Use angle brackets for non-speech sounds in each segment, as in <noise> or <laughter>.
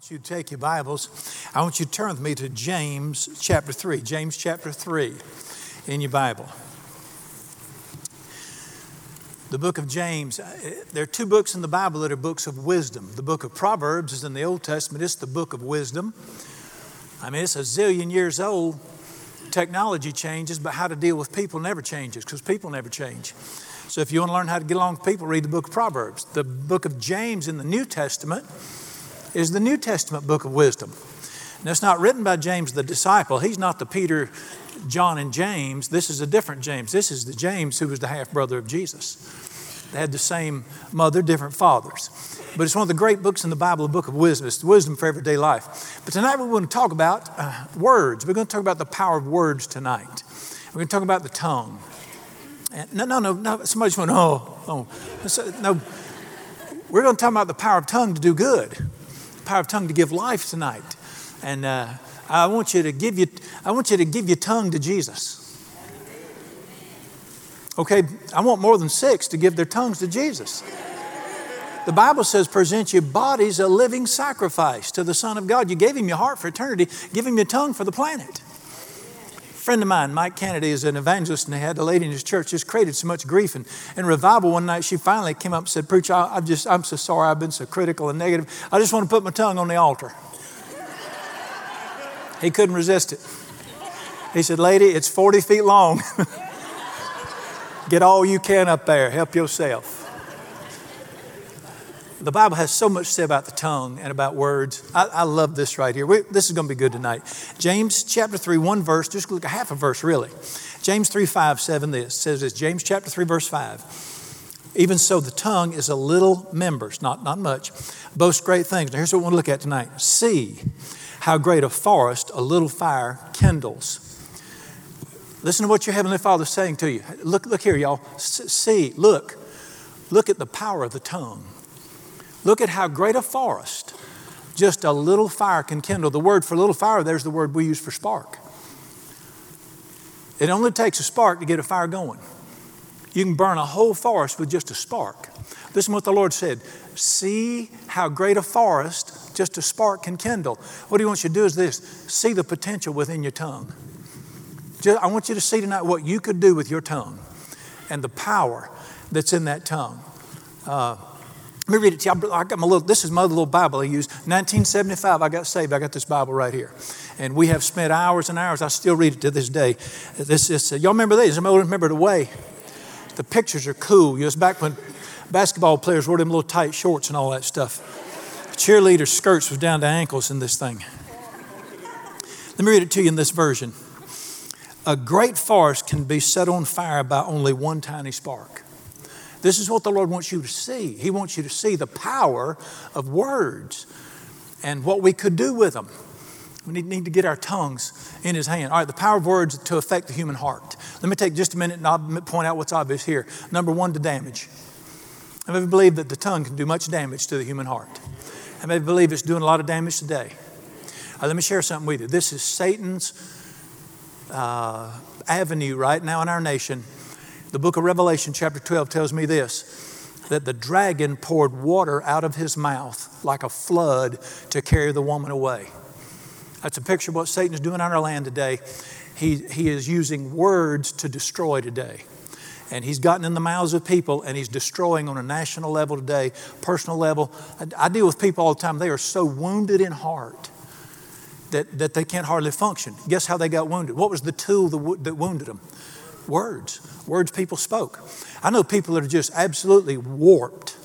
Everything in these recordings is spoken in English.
want you to take your Bibles. I want you to turn with me to James chapter 3. James chapter 3 in your Bible. The book of James, uh, there are two books in the Bible that are books of wisdom. The book of Proverbs is in the Old Testament, it's the book of wisdom. I mean, it's a zillion years old. Technology changes, but how to deal with people never changes because people never change. So if you want to learn how to get along with people, read the book of Proverbs. The book of James in the New Testament is the New Testament book of wisdom. Now, it's not written by James the disciple. He's not the Peter, John, and James. This is a different James. This is the James who was the half brother of Jesus. They had the same mother, different fathers. But it's one of the great books in the Bible, the book of wisdom. It's wisdom for everyday life. But tonight we're going to talk about uh, words. We're going to talk about the power of words tonight. We're going to talk about the tongue. And no, no, no, no. Somebody's going, oh, oh. No. We're going to talk about the power of tongue to do good power of tongue to give life tonight. And uh, I want you to give you, I want you to give your tongue to Jesus. Okay, I want more than six to give their tongues to Jesus. The Bible says, present your bodies a living sacrifice to the Son of God. You gave him your heart for eternity, give him your tongue for the planet friend of mine, Mike Kennedy, is an evangelist, and he had a lady in his church just created so much grief. And in revival one night, she finally came up and said, Preacher, I, I just, I'm so sorry I've been so critical and negative. I just want to put my tongue on the altar. he couldn't resist it. He said, Lady, it's 40 feet long. <laughs> Get all you can up there, help yourself the Bible has so much to say about the tongue and about words. I, I love this right here. We, this is going to be good tonight. James chapter 3, one verse, just look at half a verse really. James 3, 5, 7, this says this James chapter 3, verse 5. Even so, the tongue is a little member, not, not much, boasts great things. Now, here's what we want to look at tonight. See how great a forest a little fire kindles. Listen to what your Heavenly Father is saying to you. Look, look here, y'all. See, look. Look at the power of the tongue. Look at how great a forest just a little fire can kindle. The word for little fire, there's the word we use for spark. It only takes a spark to get a fire going. You can burn a whole forest with just a spark. Listen to what the Lord said. See how great a forest just a spark can kindle. What He wants you to do is this see the potential within your tongue. Just, I want you to see tonight what you could do with your tongue and the power that's in that tongue. Uh, let me read it to you. I got my little, this is my little Bible I used. 1975, I got saved. I got this Bible right here. And we have spent hours and hours. I still read it to this day. This is, uh, y'all remember these? I remember the way. The pictures are cool. You know, it's back when basketball players wore them little tight shorts and all that stuff. Cheerleader skirts was down to ankles in this thing. Let me read it to you in this version. A great forest can be set on fire by only one tiny spark. This is what the Lord wants you to see. He wants you to see the power of words and what we could do with them. We need, to get our tongues in His hand. All right, the power of words to affect the human heart. Let me take just a minute and I'll point out what's obvious here. Number one, to damage. I believe that the tongue can do much damage to the human heart. I believe it's doing a lot of damage today. Right, let me share something with you. This is Satan's uh, avenue right now in our nation the book of Revelation, chapter 12, tells me this that the dragon poured water out of his mouth like a flood to carry the woman away. That's a picture of what Satan is doing on our land today. He, he is using words to destroy today. And he's gotten in the mouths of people and he's destroying on a national level today, personal level. I, I deal with people all the time. They are so wounded in heart that, that they can't hardly function. Guess how they got wounded? What was the tool that, that wounded them? Words. Words people spoke. I know people that are just absolutely warped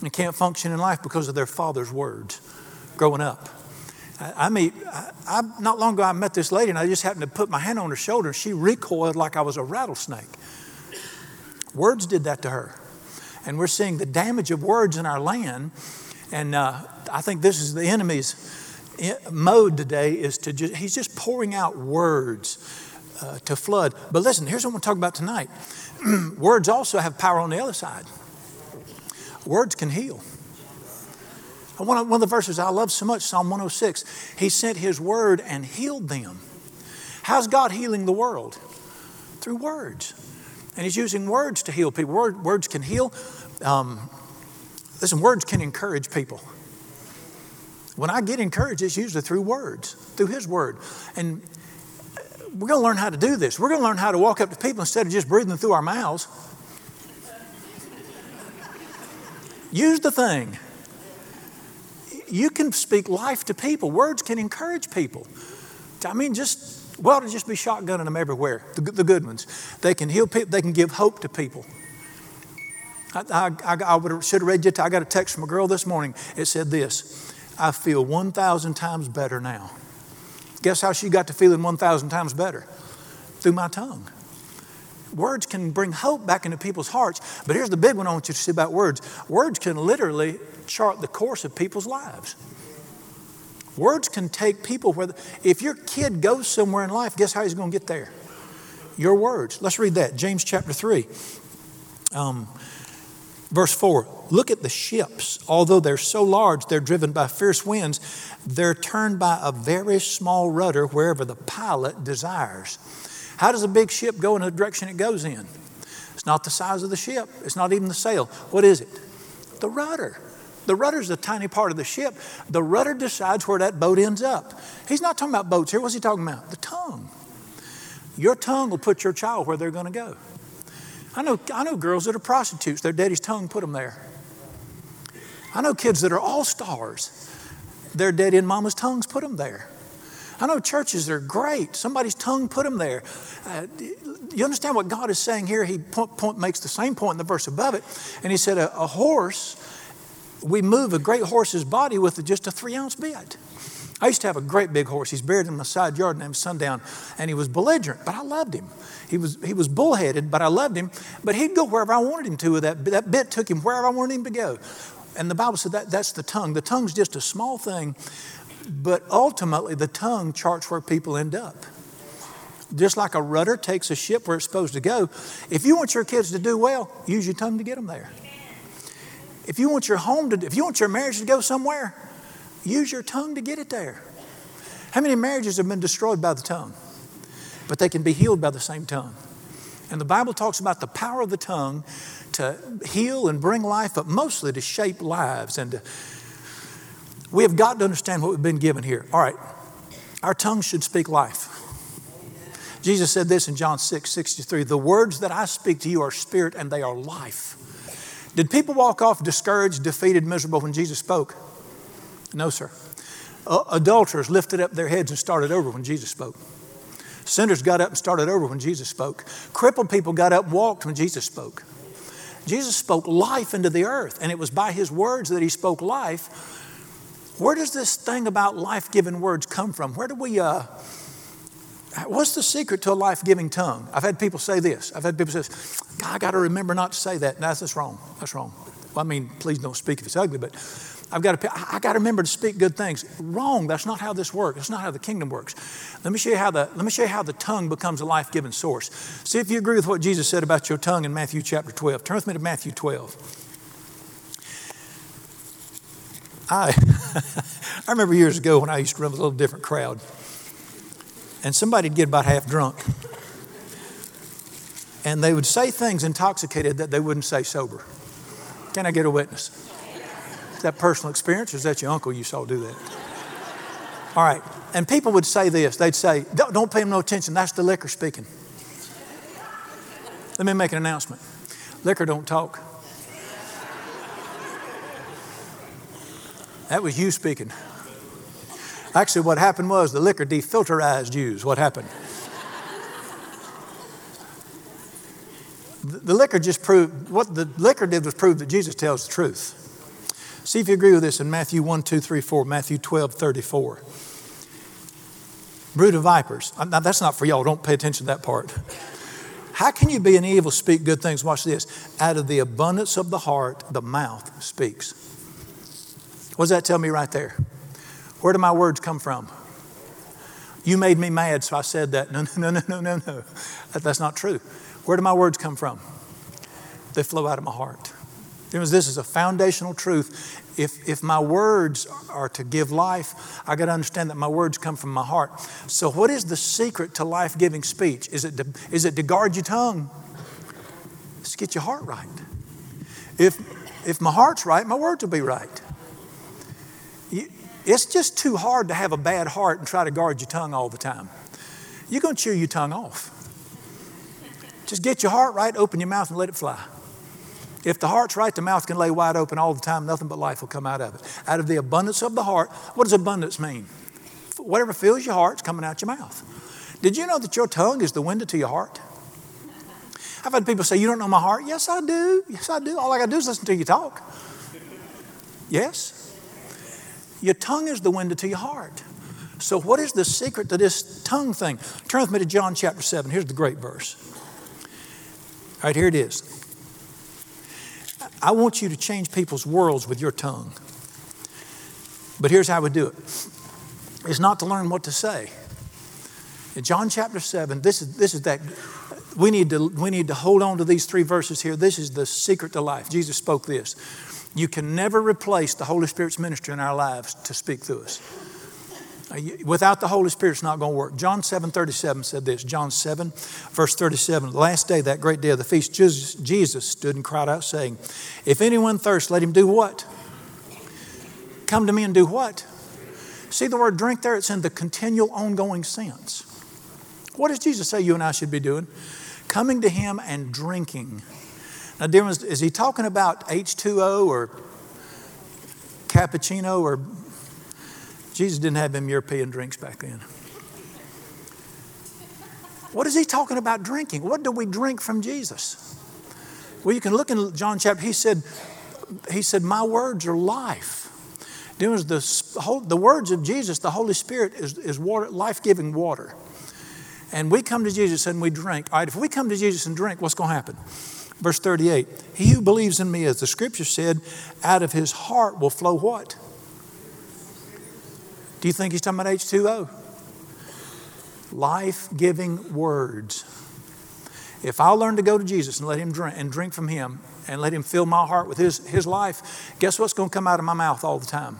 and can't function in life because of their father's words growing up. I, mean, I, I, not long ago, I met this lady and I just happened to put my hand on her shoulder and she recoiled like I was a rattlesnake. Words did that to her. And we're seeing the damage of words in our land. And uh, I think this is the enemy's mode today is to just, he's just pouring out words uh, to flood. But listen, here's what going to talk about tonight. <clears throat> Words also have power on the other side. Words can heal. One of, one of the verses I love so much, Psalm 106, He sent His word and healed them. How's God healing the world? Through words. And He's using words to heal people. Word, words can heal. Um, listen, words can encourage people. When I get encouraged, it's usually through words, through His Word. And we're going to learn how to do this. We're going to learn how to walk up to people instead of just breathing through our mouths. Use the thing. You can speak life to people. Words can encourage people. I mean, just, well, to just be shotgunning them everywhere, the, the good ones. They can heal people, they can give hope to people. I, I, I would, should have read you. I got a text from a girl this morning. It said this I feel 1,000 times better now. Guess how she got to feeling 1,000 times better? Through my tongue. Words can bring hope back into people's hearts, but here's the big one I want you to see about words words can literally chart the course of people's lives. Words can take people where, the, if your kid goes somewhere in life, guess how he's going to get there? Your words. Let's read that. James chapter 3. Um, Verse 4 Look at the ships. Although they're so large, they're driven by fierce winds. They're turned by a very small rudder wherever the pilot desires. How does a big ship go in the direction it goes in? It's not the size of the ship, it's not even the sail. What is it? The rudder. The rudder is a tiny part of the ship. The rudder decides where that boat ends up. He's not talking about boats here. What's he talking about? The tongue. Your tongue will put your child where they're going to go. I know, I know girls that are prostitutes, their daddy's tongue put them there. I know kids that are all stars, their daddy and mama's tongues put them there. I know churches that are great, somebody's tongue put them there. Uh, you understand what God is saying here? He point, point, makes the same point in the verse above it, and he said, a, a horse, we move a great horse's body with just a three ounce bit. I used to have a great big horse. He's buried in my side yard named Sundown, and he was belligerent, but I loved him. He was, he was bullheaded, but I loved him. But he'd go wherever I wanted him to that. That bit took him wherever I wanted him to go. And the Bible said that that's the tongue. The tongue's just a small thing, but ultimately the tongue charts where people end up. Just like a rudder takes a ship where it's supposed to go. If you want your kids to do well, use your tongue to get them there. If you want your home to, if you want your marriage to go somewhere, Use your tongue to get it there. How many marriages have been destroyed by the tongue? But they can be healed by the same tongue. And the Bible talks about the power of the tongue to heal and bring life, but mostly to shape lives. And to, we have got to understand what we've been given here. All right, our tongue should speak life. Jesus said this in John 6 63 The words that I speak to you are spirit and they are life. Did people walk off discouraged, defeated, miserable when Jesus spoke? No, sir. Uh, adulterers lifted up their heads and started over when Jesus spoke. Sinners got up and started over when Jesus spoke. Crippled people got up and walked when Jesus spoke. Jesus spoke life into the earth, and it was by his words that he spoke life. Where does this thing about life giving words come from? Where do we, uh, what's the secret to a life giving tongue? I've had people say this. I've had people say, God, I got to remember not to say that. No, that's wrong. That's wrong. Well, I mean, please don't speak if it's ugly, but I've got to, I got to remember to speak good things. Wrong. That's not how this works. That's not how the kingdom works. Let me show you how the, let me show you how the tongue becomes a life giving source. See if you agree with what Jesus said about your tongue in Matthew chapter 12. Turn with me to Matthew 12. I, <laughs> I remember years ago when I used to run with a little different crowd, and somebody'd get about half drunk, and they would say things intoxicated that they wouldn't say sober. Can I get a witness? That personal experience, or is that your uncle you saw do that? All right. And people would say this they'd say, don't, don't pay him no attention, that's the liquor speaking. Let me make an announcement liquor don't talk. That was you speaking. Actually, what happened was the liquor defilterized you, is what happened. the liquor just proved, what the liquor did was prove that Jesus tells the truth. See if you agree with this in Matthew 1, 2, 3, 4, Matthew 12, 34. Brood of vipers. Now, that's not for y'all. Don't pay attention to that part. How can you be an evil, speak good things? Watch this. Out of the abundance of the heart, the mouth speaks. What does that tell me right there? Where do my words come from? You made me mad, so I said that. No, no, no, no, no, no. no. That, that's not true. Where do my words come from? They flow out of my heart. This is a foundational truth. If, if my words are to give life, I got to understand that my words come from my heart. So, what is the secret to life giving speech? Is it, to, is it to guard your tongue? Let's get your heart right. If, if my heart's right, my words will be right. It's just too hard to have a bad heart and try to guard your tongue all the time. You're going to chew your tongue off. Just get your heart right, open your mouth, and let it fly. If the heart's right, the mouth can lay wide open all the time. Nothing but life will come out of it. Out of the abundance of the heart, what does abundance mean? Whatever fills your heart is coming out your mouth. Did you know that your tongue is the window to your heart? I've had people say, You don't know my heart? Yes, I do. Yes, I do. All I got to do is listen to you talk. Yes? Your tongue is the window to your heart. So, what is the secret to this tongue thing? Turn with me to John chapter 7. Here's the great verse. All right, here it is. I want you to change people's worlds with your tongue. But here's how we do it it's not to learn what to say. In John chapter 7, this is, this is that. We need, to, we need to hold on to these three verses here. This is the secret to life. Jesus spoke this. You can never replace the Holy Spirit's ministry in our lives to speak through us. Without the Holy Spirit, it's not going to work. John 7 37 said this. John 7, verse 37. The last day, that great day of the feast, Jesus stood and cried out, saying, If anyone thirsts, let him do what? Come to me and do what? See the word drink there? It's in the continual, ongoing sense. What does Jesus say you and I should be doing? Coming to him and drinking. Now, dear ones, is he talking about H2O or cappuccino or Jesus didn't have them European drinks back then. What is he talking about drinking? What do we drink from Jesus? Well, you can look in John chapter, he said, he said, My words are life. The, the words of Jesus, the Holy Spirit is, is water, life-giving water. And we come to Jesus and we drink. All right, if we come to Jesus and drink, what's going to happen? Verse 38 He who believes in me, as the scripture said, out of his heart will flow what? Do you think he's talking about H2O? Life giving words. If I learn to go to Jesus and let him drink and drink from him and let him fill my heart with his, his life, guess what's going to come out of my mouth all the time?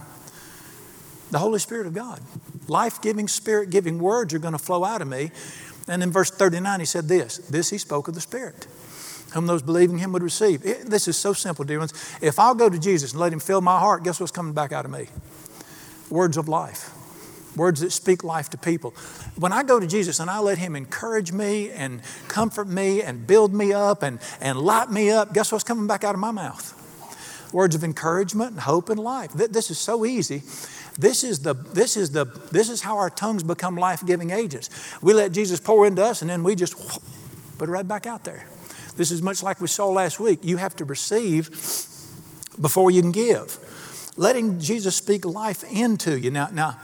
The Holy Spirit of God. Life giving, spirit giving words are going to flow out of me. And in verse 39, he said this this he spoke of the Spirit whom those believing him would receive. It, this is so simple, dear ones. If I'll go to Jesus and let him fill my heart, guess what's coming back out of me? Words of life. Words that speak life to people. When I go to Jesus and I let Him encourage me and comfort me and build me up and, and light me up, guess what's coming back out of my mouth? Words of encouragement and hope and life. This is so easy. This is, the, this, is the, this is how our tongues become life giving agents. We let Jesus pour into us and then we just put it right back out there. This is much like we saw last week. You have to receive before you can give. Letting Jesus speak life into you. Now, now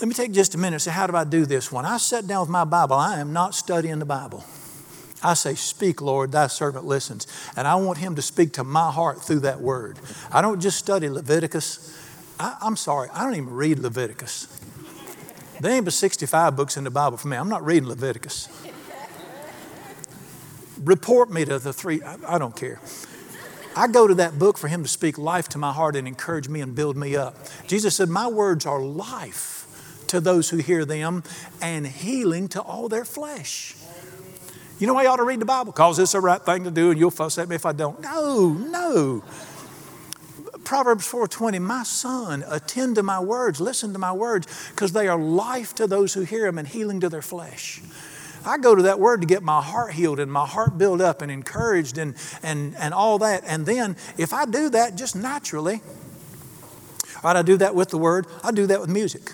let me take just a minute and say, how do I do this one? I sat down with my Bible. I am not studying the Bible. I say, Speak, Lord, thy servant listens. And I want him to speak to my heart through that word. I don't just study Leviticus. I, am sorry, I don't even read Leviticus. There ain't but 65 books in the Bible for me. I'm not reading Leviticus report me to the three. I, I don't care. I go to that book for him to speak life to my heart and encourage me and build me up. Jesus said, My words are life to those who hear them and healing to all their flesh. You know why you ought to read the Bible? Because it's the right thing to do and you'll fuss at me if I don't. No, no. Proverbs 4:20, my son, attend to my words, listen to my words, because they are life to those who hear them and healing to their flesh. I go to that word to get my heart healed and my heart built up and encouraged and, and, and all that. And then if I do that just naturally, right, I do that with the word, I do that with music.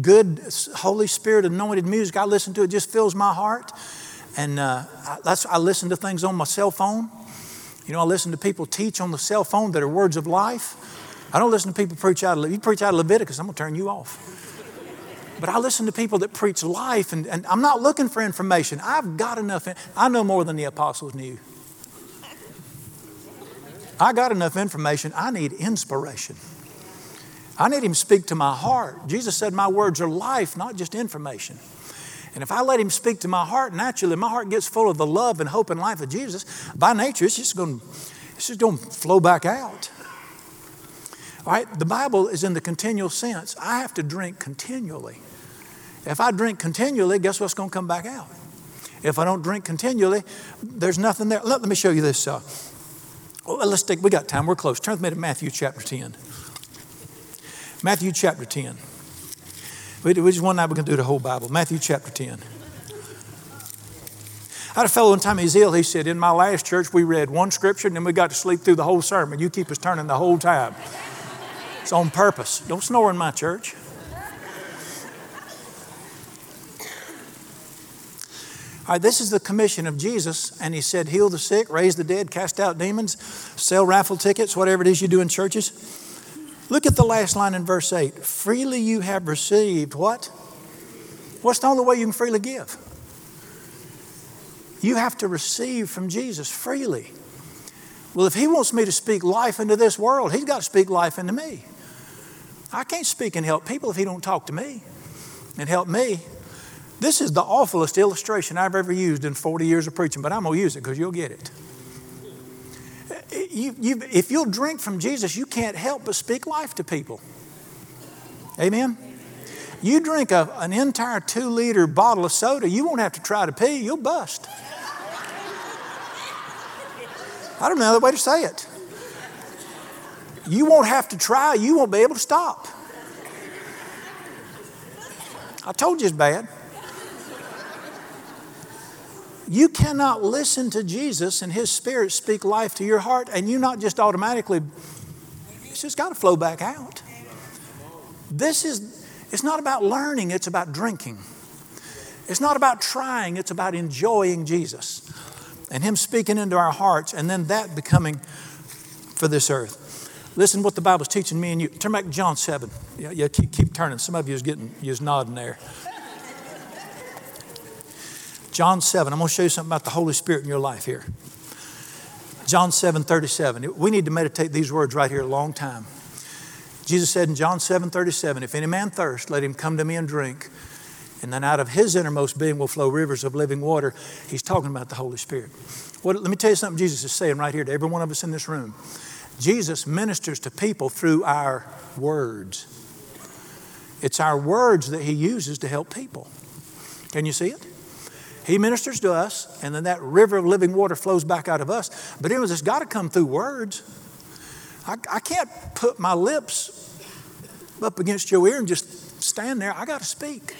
Good Holy Spirit anointed music, I listen to it, just fills my heart. And uh, that's, I listen to things on my cell phone. You know, I listen to people teach on the cell phone that are words of life. I don't listen to people preach out of, you preach out of Leviticus, I'm going to turn you off. But I listen to people that preach life, and, and I'm not looking for information. I've got enough. I know more than the apostles knew. I got enough information. I need inspiration. I need Him to speak to my heart. Jesus said, My words are life, not just information. And if I let Him speak to my heart, naturally, my heart gets full of the love and hope and life of Jesus. By nature, it's just going to flow back out. Right, the Bible is in the continual sense. I have to drink continually. If I drink continually, guess what's going to come back out? If I don't drink continually, there's nothing there. Let, let me show you this. Uh, let's take, we got time, we're close. Turn with me to Matthew chapter 10. Matthew chapter 10. We just one night we're going to do the whole Bible. Matthew chapter 10. I had a fellow one time, he's ill. He said, In my last church, we read one scripture and then we got to sleep through the whole sermon. You keep us turning the whole time. It's on purpose. Don't snore in my church. All right, this is the commission of Jesus, and he said, Heal the sick, raise the dead, cast out demons, sell raffle tickets, whatever it is you do in churches. Look at the last line in verse 8. Freely you have received what? What's the only way you can freely give? You have to receive from Jesus freely. Well, if He wants me to speak life into this world, He's got to speak life into me. I can't speak and help people if He don't talk to me and help me. This is the awfulest illustration I've ever used in 40 years of preaching, but I'm going to use it because you'll get it. You, you, if you'll drink from Jesus, you can't help but speak life to people. Amen? You drink a, an entire two liter bottle of soda, you won't have to try to pee, you'll bust. I don't know another way to say it. You won't have to try, you won't be able to stop. I told you it's bad. You cannot listen to Jesus and His Spirit speak life to your heart, and you not just automatically, it's just got to flow back out. This is, it's not about learning, it's about drinking. It's not about trying, it's about enjoying Jesus and Him speaking into our hearts, and then that becoming for this earth. Listen what the Bible's teaching me and you. Turn back to John 7. Yeah, yeah keep, keep turning. Some of you is getting, you nodding there. John 7. I'm going to show you something about the Holy Spirit in your life here. John 7, 37. We need to meditate these words right here a long time. Jesus said in John 7, 37, If any man thirst, let him come to me and drink and then out of his innermost being will flow rivers of living water. He's talking about the Holy Spirit. What, let me tell you something Jesus is saying right here to every one of us in this room. Jesus ministers to people through our words. It's our words that he uses to help people. Can you see it? He ministers to us, and then that river of living water flows back out of us. But anyways, it's got to come through words. I, I can't put my lips up against your ear and just stand there. I got to speak.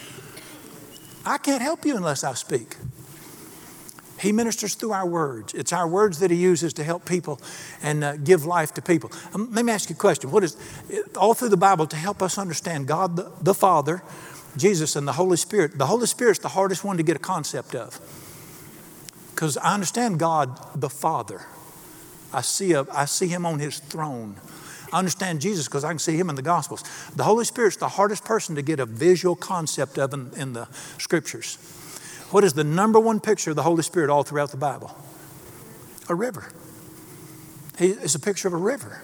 I can't help you unless I speak. He ministers through our words. It's our words that He uses to help people and uh, give life to people. Um, let me ask you a question. What is all through the Bible to help us understand God the, the Father, Jesus, and the Holy Spirit? The Holy Spirit's the hardest one to get a concept of. Because I understand God the Father. I see, a, I see Him on His throne. I understand Jesus because I can see him in the Gospels. The Holy Spirit's the hardest person to get a visual concept of in, in the Scriptures. What is the number one picture of the Holy Spirit all throughout the Bible? A river. It's a picture of a river.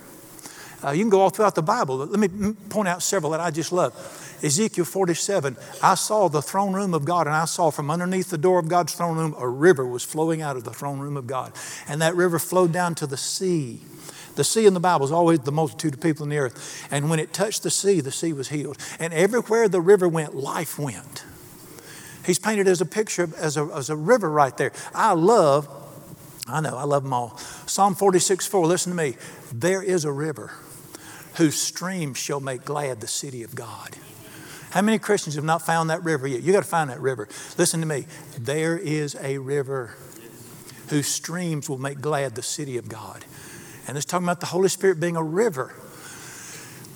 Uh, you can go all throughout the Bible. Let me point out several that I just love. Ezekiel 47, I saw the throne room of God, and I saw from underneath the door of God's throne room a river was flowing out of the throne room of God. And that river flowed down to the sea. The sea in the Bible is always the multitude of people in the earth. And when it touched the sea, the sea was healed. And everywhere the river went, life went. He's painted as a picture, as a, as a river right there. I love, I know, I love them all. Psalm 46 4, listen to me. There is a river whose streams shall make glad the city of God. How many Christians have not found that river yet? You got to find that river. Listen to me. There is a river whose streams will make glad the city of God. And it's talking about the Holy Spirit being a river.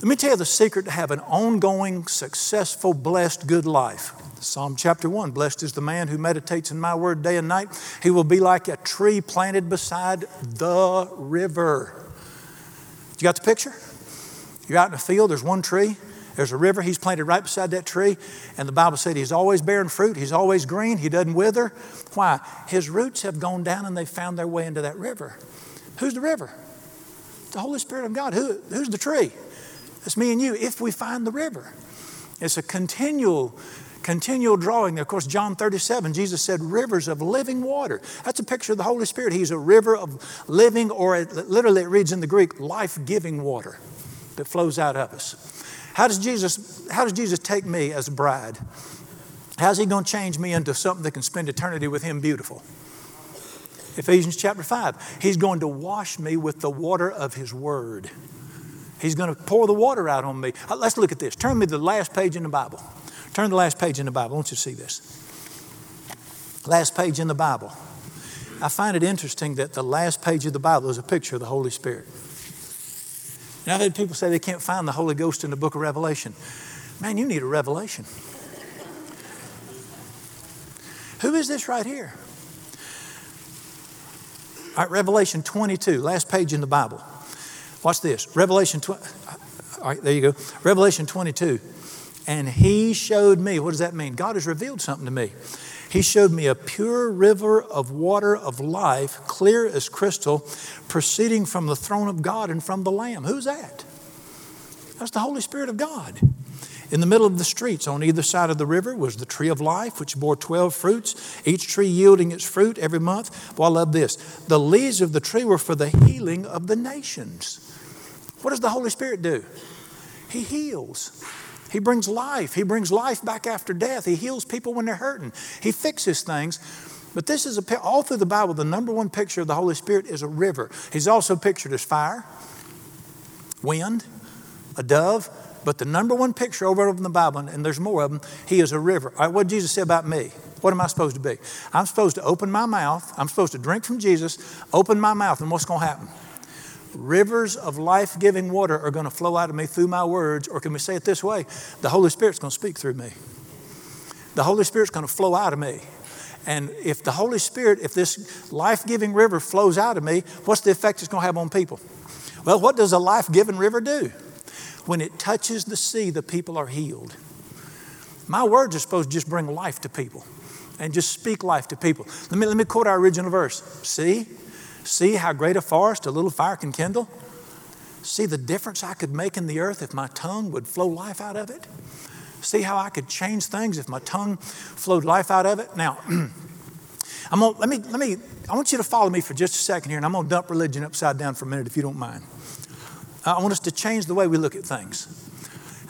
Let me tell you the secret to have an ongoing, successful, blessed, good life. Psalm chapter 1 Blessed is the man who meditates in my word day and night. He will be like a tree planted beside the river. You got the picture? You're out in a field, there's one tree, there's a river, he's planted right beside that tree, and the Bible said he's always bearing fruit, he's always green, he doesn't wither. Why? His roots have gone down and they've found their way into that river. Who's the river? The Holy Spirit of God. Who, who's the tree? It's me and you if we find the river. It's a continual, continual drawing. Of course, John 37, Jesus said, rivers of living water. That's a picture of the Holy Spirit. He's a river of living, or it, literally it reads in the Greek, life giving water that flows out of us. How does Jesus, how does Jesus take me as a bride? How's he going to change me into something that can spend eternity with him beautiful? Ephesians chapter 5. He's going to wash me with the water of His Word. He's going to pour the water out on me. Uh, let's look at this. Turn me to the last page in the Bible. Turn the last page in the Bible. I want you to see this. Last page in the Bible. I find it interesting that the last page of the Bible is a picture of the Holy Spirit. And I've had people say they can't find the Holy Ghost in the book of Revelation. Man, you need a revelation. Who is this right here? All right, Revelation 22, last page in the Bible. Watch this. Revelation 20. All right, there you go. Revelation 22. And he showed me, what does that mean? God has revealed something to me. He showed me a pure river of water of life, clear as crystal, proceeding from the throne of God and from the Lamb. Who's that? That's the Holy Spirit of God. In the middle of the streets, on either side of the river, was the tree of life, which bore 12 fruits, each tree yielding its fruit every month. Well, I love this. The leaves of the tree were for the healing of the nations. What does the Holy Spirit do? He heals. He brings life. He brings life back after death. He heals people when they're hurting. He fixes things. But this is a all through the Bible, the number one picture of the Holy Spirit is a river. He's also pictured as fire, wind, a dove. But the number one picture over in the Bible, and there's more of them, he is a river. All right, what did Jesus say about me? What am I supposed to be? I'm supposed to open my mouth. I'm supposed to drink from Jesus, open my mouth, and what's going to happen? Rivers of life giving water are going to flow out of me through my words, or can we say it this way? The Holy Spirit's going to speak through me. The Holy Spirit's going to flow out of me. And if the Holy Spirit, if this life giving river flows out of me, what's the effect it's going to have on people? Well, what does a life giving river do? When it touches the sea, the people are healed. My words are supposed to just bring life to people and just speak life to people. Let me, let me quote our original verse. See, See how great a forest a little fire can kindle? See the difference I could make in the earth if my tongue would flow life out of it? See how I could change things if my tongue flowed life out of it? Now, <clears throat> I'm gonna, let me, let me, I want you to follow me for just a second here, and I'm going to dump religion upside down for a minute if you don't mind. I want us to change the way we look at things.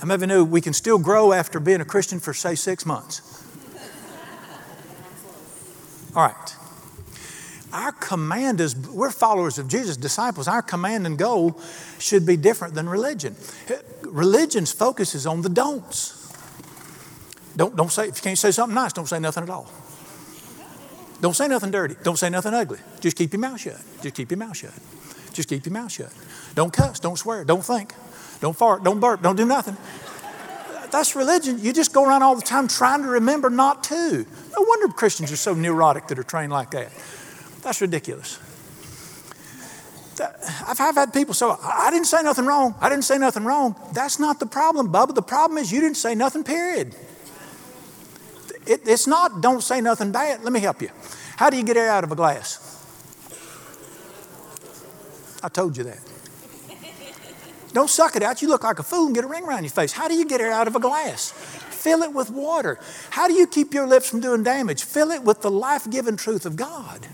Of you know we can still grow after being a Christian for, say, six months? <laughs> All right. Our command is, we're followers of Jesus, disciples. Our command and goal should be different than religion. Religion's focus is on the don'ts. Don't, don't say, if you can't say something nice, don't say nothing at all. Don't say nothing dirty. Don't say nothing ugly. Just keep your mouth shut. Just keep your mouth shut. Just keep your mouth shut. Don't cuss. Don't swear. Don't think. Don't fart. Don't burp. Don't do nothing. That's religion. You just go around all the time trying to remember not to. No wonder Christians are so neurotic that are trained like that. That's ridiculous. I've, had people say, I didn't say nothing wrong. I didn't say nothing wrong. That's not the problem, Bubba. The problem is you didn't say nothing, period. It, it's not don't say nothing bad. Let me help you. How do you get air out of a glass? I told you that. Don't suck it out. You look like a fool and get a ring around your face. How do you get air out of a glass? Fill it with water. How do you keep your lips from doing damage? Fill it with the life giving truth of God.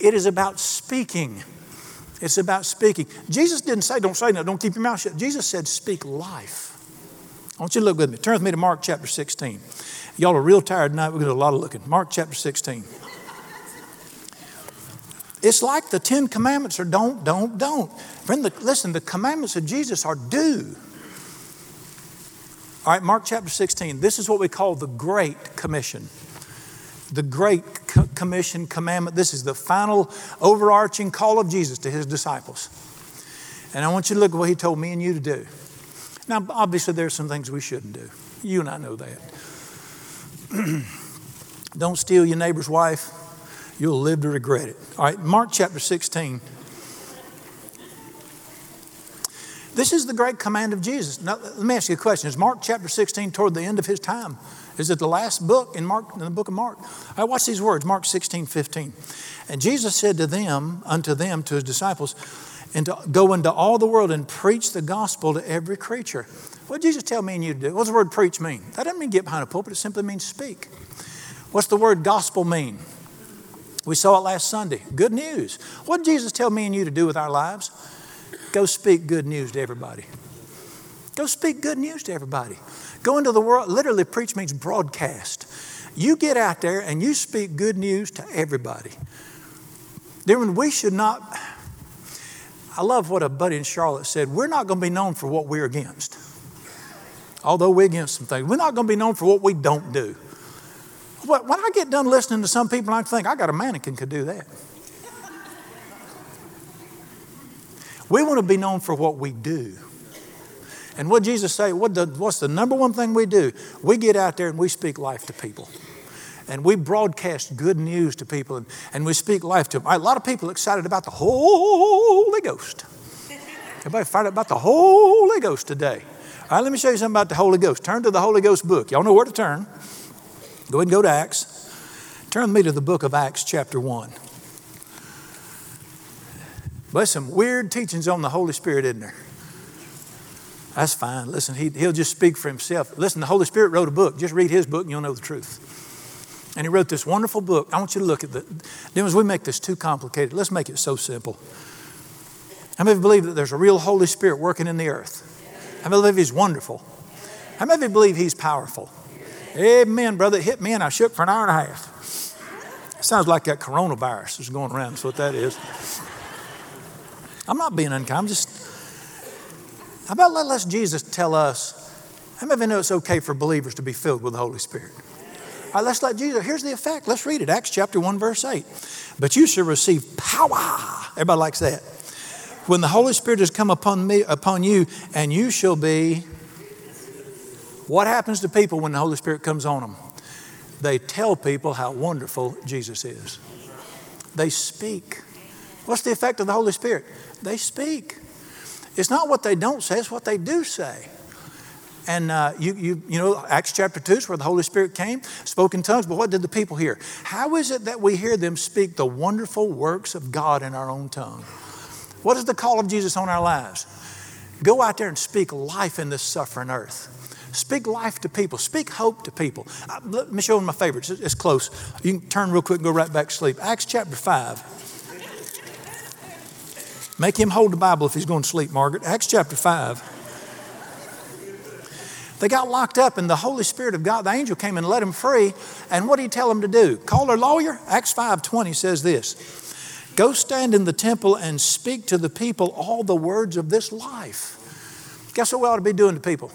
It is about speaking. It's about speaking. Jesus didn't say, don't say no, don't keep your mouth shut. Jesus said, speak life. I want you to look with me. Turn with me to Mark chapter 16. Y'all are real tired tonight. We're going to do a lot of looking. Mark chapter 16. It's like the Ten Commandments are don't, don't, don't. Friend, the, listen, the commandments of Jesus are do. All right, Mark chapter 16. This is what we call the Great Commission the Great Commission commandment. This is the final overarching call of Jesus to his disciples. And I want you to look at what he told me and you to do. Now, obviously, there are some things we shouldn't do. You and I know that. <clears throat> Don't steal your neighbor's wife, you'll live to regret it. All right, Mark chapter 16. This is the great command of Jesus. Now, let me ask you a question. Is Mark chapter 16 toward the end of his time? Is it the last book in Mark, in the book of Mark? I watch these words, Mark 16, 15. And Jesus said to them, unto them, to his disciples, and to go into all the world and preach the gospel to every creature. What did Jesus tell me and you to do? What does the word preach mean? That doesn't mean get behind a pulpit, it simply means speak. What's the word gospel mean? We saw it last Sunday. Good news. What did Jesus tell me and you to do with our lives? Go speak good news to everybody. Go speak good news to everybody. Go into the world, literally, preach means broadcast. You get out there and you speak good news to everybody. Then we should not. I love what a buddy in Charlotte said. We're not going to be known for what we're against. Although we're against some things, we're not going to be known for what we don't do. But When I get done listening to some people, I think, I got a mannequin could do that. We want to be known for what we do. And what Jesus say? What the, what's the number one thing we do? We get out there and we speak life to people. And we broadcast good news to people and, and we speak life to them. A lot of people excited about the Holy Ghost. Everybody fired up about the Holy Ghost today. All right, let me show you something about the Holy Ghost. Turn to the Holy Ghost book. Y'all know where to turn. Go ahead and go to Acts. Turn me to the book of Acts, chapter 1. But some weird teachings on the Holy Spirit, isn't there? That's fine. Listen, he, he'll just speak for himself. Listen, the Holy Spirit wrote a book. Just read his book and you'll know the truth. And he wrote this wonderful book. I want you to look at the. As we make this too complicated, let's make it so simple. How many believe that there's a real Holy Spirit working in the earth? How many believe he's wonderful? How many believe he's powerful? Amen, brother. It hit me and I shook for an hour and a half. Sounds like that coronavirus is going around. That's what that is. I'm not being unkind. I'm just, how about let, let Jesus tell us, how many of you know it's okay for believers to be filled with the Holy Spirit? All right, let's let Jesus, here's the effect. Let's read it. Acts chapter 1, verse 8. But you shall receive power. Everybody likes that. When the Holy Spirit has come upon me, upon you, and you shall be. What happens to people when the Holy Spirit comes on them? They tell people how wonderful Jesus is. They speak. What's the effect of the Holy Spirit? They speak. It's not what they don't say, it's what they do say. And uh, you, you, you know, Acts chapter 2 is where the Holy Spirit came, spoke in tongues, but what did the people hear? How is it that we hear them speak the wonderful works of God in our own tongue? What is the call of Jesus on our lives? Go out there and speak life in this suffering earth. Speak life to people. Speak hope to people. Uh, let me show you my favorites. It's close. You can turn real quick and go right back to sleep. Acts chapter 5. Make him hold the Bible if he's going to sleep, Margaret. Acts chapter 5. They got locked up, and the Holy Spirit of God, the angel came and let them free. And what did he tell them to do? Call their lawyer? Acts 5:20 says this: Go stand in the temple and speak to the people all the words of this life. Guess what we ought to be doing to people?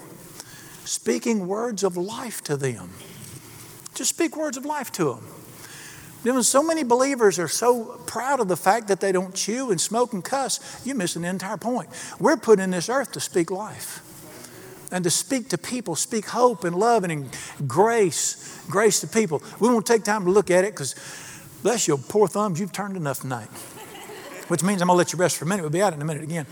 Speaking words of life to them. Just speak words of life to them. You know, so many believers are so proud of the fact that they don't chew and smoke and cuss, you're missing the entire point. We're put in this earth to speak life and to speak to people, speak hope and love and grace, grace to people. We won't take time to look at it because, bless your poor thumbs, you've turned enough tonight. Which means I'm going to let you rest for a minute. We'll be out in a minute again.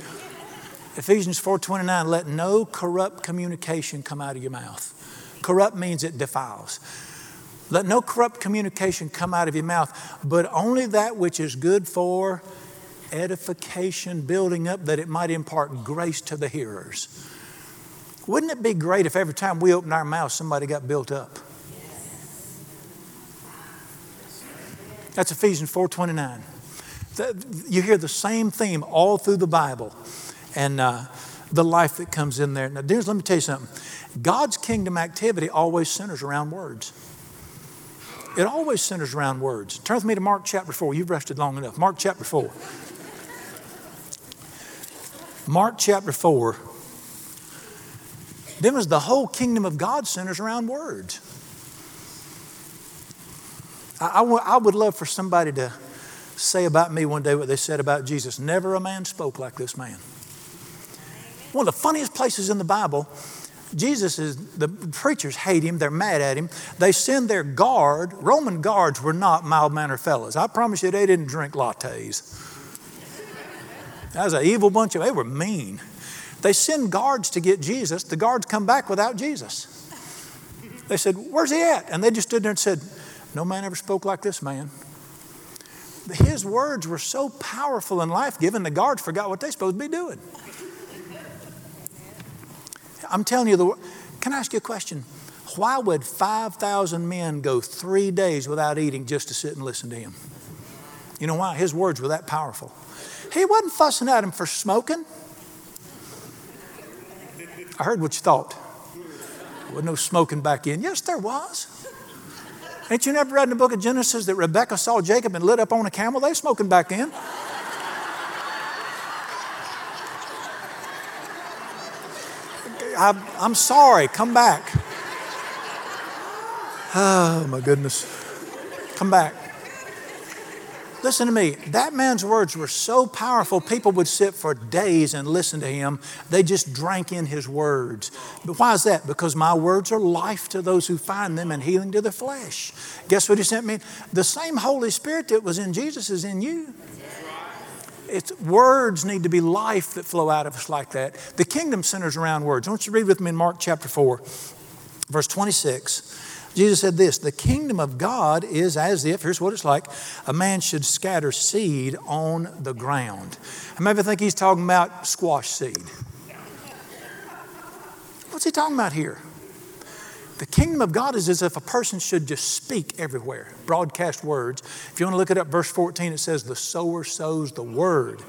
Ephesians 4:29, let no corrupt communication come out of your mouth. Corrupt means it defiles. Let no corrupt communication come out of your mouth, but only that which is good for edification, building up, that it might impart grace to the hearers. Wouldn't it be great if every time we opened our mouth, somebody got built up? That's Ephesians 4:29. You hear the same theme all through the Bible, and uh, the life that comes in there. Now, dears, let me tell you something. God's kingdom activity always centers around words. It always centers around words. Turn with me to Mark chapter 4. You've rested long enough. Mark chapter 4. Mark chapter 4. Then was the whole kingdom of God centers around words. I, I, w- I would love for somebody to say about me one day what they said about Jesus. Never a man spoke like this man. One of the funniest places in the Bible Jesus is, the preachers hate him, they're mad at him. They send their guard, Roman guards were not mild mannered fellows. I promise you, they didn't drink lattes. That was an evil bunch of, they were mean. They send guards to get Jesus. The guards come back without Jesus. They said, Where's he at? And they just stood there and said, No man ever spoke like this man. His words were so powerful and life giving, the guards forgot what they're supposed to be doing. I'm telling you, the, can I ask you a question? Why would 5,000 men go three days without eating just to sit and listen to him? You know why? His words were that powerful. He wasn't fussing at him for smoking. I heard what you thought. There was no smoking back in. Yes, there was. Ain't you never read in the book of Genesis that Rebecca saw Jacob and lit up on a camel? They smoking back in. I, I'm sorry. Come back. Oh, my goodness. Come back. Listen to me. That man's words were so powerful, people would sit for days and listen to him. They just drank in his words. But why is that? Because my words are life to those who find them and healing to the flesh. Guess what he sent me? The same Holy Spirit that was in Jesus is in you. It's, words need to be life that flow out of us like that. The kingdom centers around words. I want you to read with me in Mark chapter 4, verse 26. Jesus said this The kingdom of God is as if, here's what it's like, a man should scatter seed on the ground. I maybe think he's talking about squash seed. What's he talking about here? The kingdom of God is as if a person should just speak everywhere, broadcast words. If you want to look it up, verse 14, it says, The sower sows the word.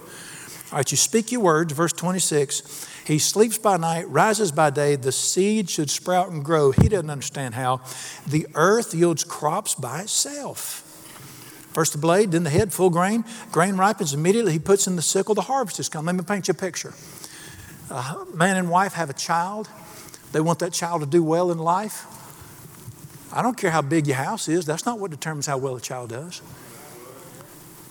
All right, you speak your words, verse 26. He sleeps by night, rises by day. The seed should sprout and grow. He doesn't understand how. The earth yields crops by itself. First the blade, then the head, full grain. Grain ripens immediately. He puts in the sickle. The harvest is come. Let me paint you a picture. Uh, man and wife have a child. They want that child to do well in life. I don't care how big your house is. That's not what determines how well a child does.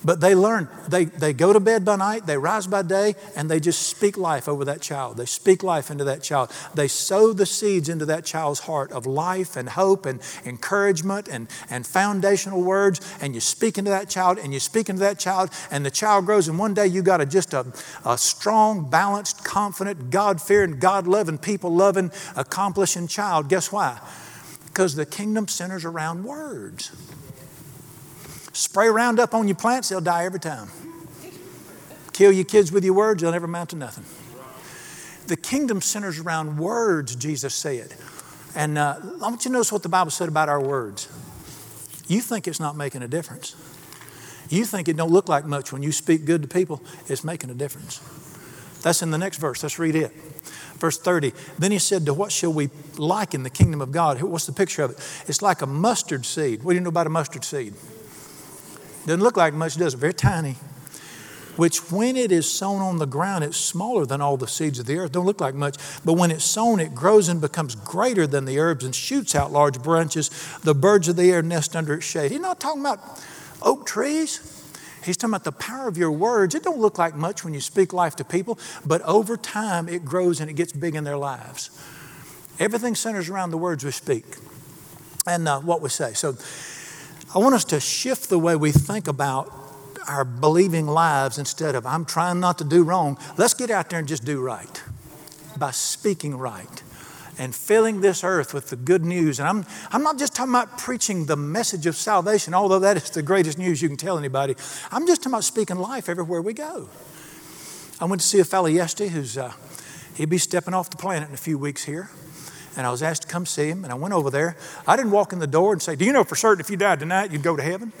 But they learn, they, they go to bed by night, they rise by day, and they just speak life over that child. They speak life into that child. They sow the seeds into that child's heart of life and hope and encouragement and, and foundational words. And you speak into that child and you speak into that child, and the child grows. And one day you got a, just a, a strong, balanced, confident, God fearing, God loving, people loving, accomplishing child. Guess why? Because the kingdom centers around words. Spray Roundup on your plants, they'll die every time. Kill your kids with your words, they'll never amount to nothing. The kingdom centers around words, Jesus said. And uh, I want you to notice what the Bible said about our words. You think it's not making a difference. You think it don't look like much when you speak good to people. It's making a difference. That's in the next verse. Let's read it. Verse 30. Then he said, To what shall we liken the kingdom of God? What's the picture of it? It's like a mustard seed. What do you know about a mustard seed? Doesn't look like much, does it? Very tiny. Which, when it is sown on the ground, it's smaller than all the seeds of the earth. Don't look like much. But when it's sown, it grows and becomes greater than the herbs and shoots out large branches. The birds of the air nest under its shade. He's not talking about oak trees. He's talking about the power of your words. It don't look like much when you speak life to people, but over time it grows and it gets big in their lives. Everything centers around the words we speak and uh, what we say. So I want us to shift the way we think about our believing lives instead of, I'm trying not to do wrong. Let's get out there and just do right by speaking right and filling this earth with the good news. And I'm, I'm not just talking about preaching the message of salvation, although that is the greatest news you can tell anybody. I'm just talking about speaking life everywhere we go. I went to see a fellow yesterday who's, uh, he'd be stepping off the planet in a few weeks here and I was asked to come see him, and I went over there. I didn't walk in the door and say, Do you know for certain if you died tonight, you'd go to heaven?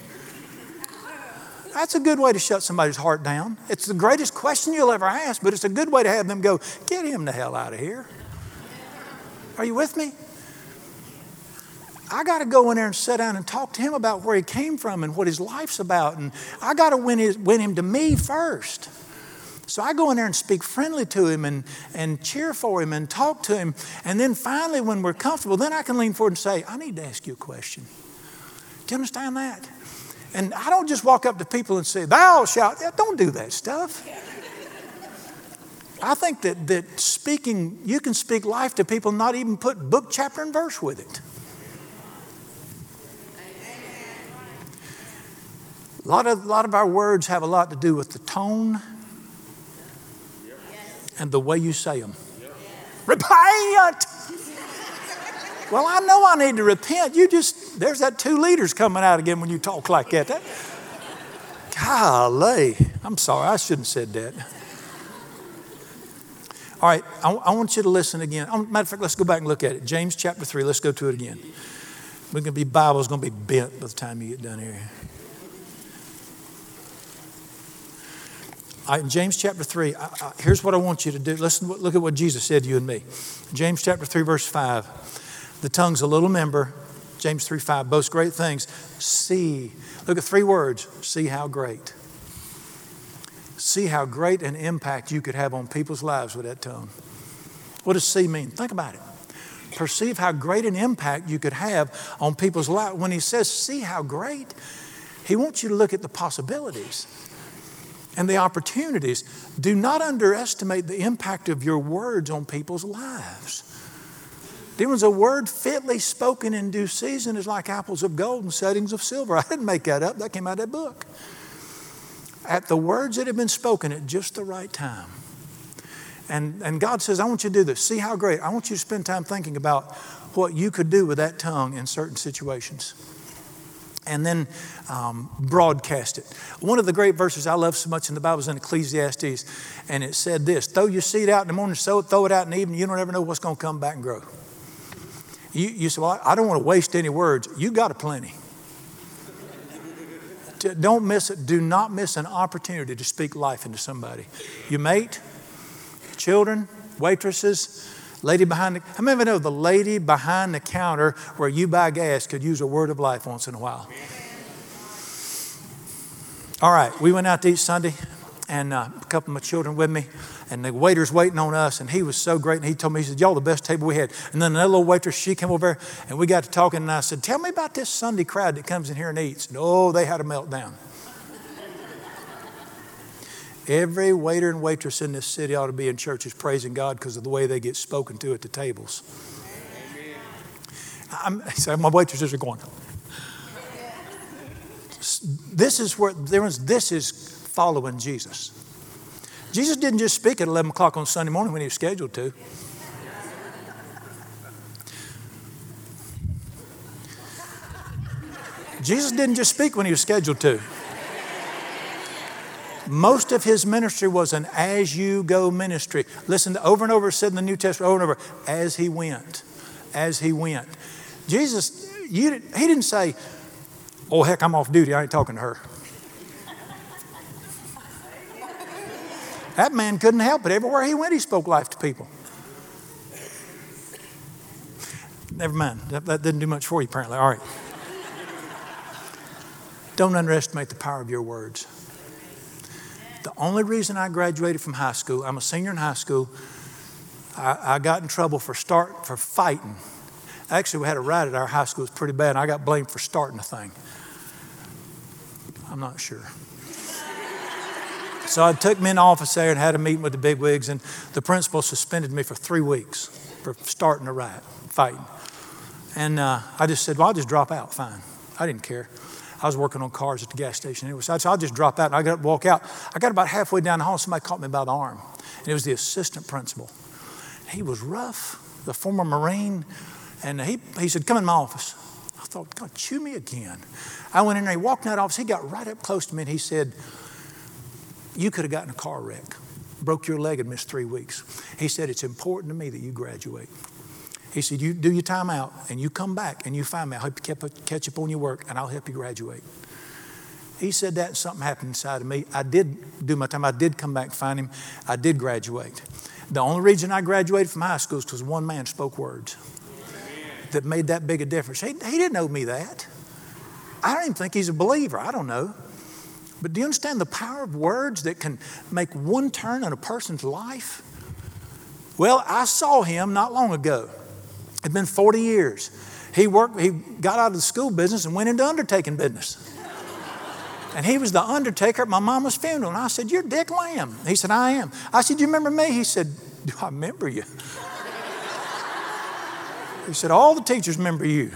That's a good way to shut somebody's heart down. It's the greatest question you'll ever ask, but it's a good way to have them go, Get him the hell out of here. Are you with me? I got to go in there and sit down and talk to him about where he came from and what his life's about. And I got to win, win him to me first. So I go in there and speak friendly to him and, and cheer for him and talk to him. And then finally, when we're comfortable, then I can lean forward and say, I need to ask you a question. Do you understand that? And I don't just walk up to people and say, Thou shalt. Don't do that stuff. I think that, that speaking, you can speak life to people, not even put book, chapter, and verse with it. A lot of, a lot of our words have a lot to do with the tone and the way you say them. Repent! Well, I know I need to repent. You just, there's that two liters coming out again when you talk like that. golly, I'm sorry, I shouldn't have said that. All right, I, I want you to listen again. Oh, matter of fact, let's go back and look at it. James chapter 3, let's go to it again. We're going to be, Bible's going to be bent by the time you get done here. I, in James chapter 3, I, I, here's what I want you to do. Listen, look at what Jesus said to you and me. James chapter 3, verse 5. The tongue's a little member. James 3, 5 boasts great things. See. Look at three words. See how great. See how great an impact you could have on people's lives with that tongue. What does see mean? Think about it. Perceive how great an impact you could have on people's lives. When he says, see how great, he wants you to look at the possibilities and the opportunities. Do not underestimate the impact of your words on people's lives. There was a word fitly spoken in due season is like apples of gold and settings of silver. <laughs> I didn't make that up, that came out of that book. At the words that have been spoken at just the right time. And, and God says, I want you to do this. See how great. I want you to spend time thinking about what you could do with that tongue in certain situations and then um, broadcast it. One of the great verses I love so much in the Bible is in Ecclesiastes, and it said this Throw your seed out in the morning, sow it, throw it out in the evening, you don't ever know what's going to come back and grow. You, you say, Well, I don't want to waste any words. You got a plenty. <laughs> don't miss it. Do not miss an opportunity to speak life into somebody. Your mate, children, waitresses, lady behind the, how many of you know the lady behind the counter where you buy gas could use a word of life once in a while? All right, we went out to eat Sunday, and uh, a couple of my children with me, and the waiter's waiting on us, and he was so great. And he told me, he said, Y'all the best table we had. And then another little waitress, she came over, and we got to talking, and I said, Tell me about this Sunday crowd that comes in here and eats. And oh, they had a meltdown. Every waiter and waitress in this city ought to be in churches praising God because of the way they get spoken to at the tables. I'm, my waitresses are going. This is where. This is following Jesus. Jesus didn't just speak at 11 o'clock on Sunday morning when he was scheduled to. Jesus didn't just speak when he was scheduled to. Most of his ministry was an as you go ministry. Listen, over and over said in the New Testament, over and over, as he went, as he went. Jesus, you, he didn't say, oh, heck, I'm off duty, I ain't talking to her. That man couldn't help it. Everywhere he went, he spoke life to people. Never mind. That, that didn't do much for you, apparently. All right. Don't underestimate the power of your words. The only reason I graduated from high school, I'm a senior in high school, I, I got in trouble for start for fighting. Actually, we had a riot at our high school. It was pretty bad, and I got blamed for starting the thing. I'm not sure. So I took me in the office there and had a meeting with the big wigs, and the principal suspended me for three weeks for starting a riot, fighting. And uh, I just said, Well, I'll just drop out. Fine. I didn't care. I was working on cars at the gas station anyway. So I'll just drop out and I got up walk out. I got about halfway down the hall, somebody caught me by the arm. And it was the assistant principal. He was rough, the former Marine. And he, he said, Come in my office. I thought, God, chew me again. I went in there, he walked in that office, he got right up close to me and he said, You could have gotten a car wreck, broke your leg and missed three weeks. He said, It's important to me that you graduate. He said, You do your time out and you come back and you find me. I'll help you catch up on your work and I'll help you graduate. He said that and something happened inside of me. I did do my time. I did come back, find him. I did graduate. The only reason I graduated from high school is because one man spoke words that made that big a difference. He, he didn't owe me that. I don't even think he's a believer. I don't know. But do you understand the power of words that can make one turn in a person's life? Well, I saw him not long ago. It'd been 40 years. He worked, he got out of the school business and went into undertaking business. And he was the undertaker at my mama's funeral. And I said, You're Dick Lamb. He said, I am. I said, Do You remember me? He said, Do I remember you? He said, All the teachers remember you.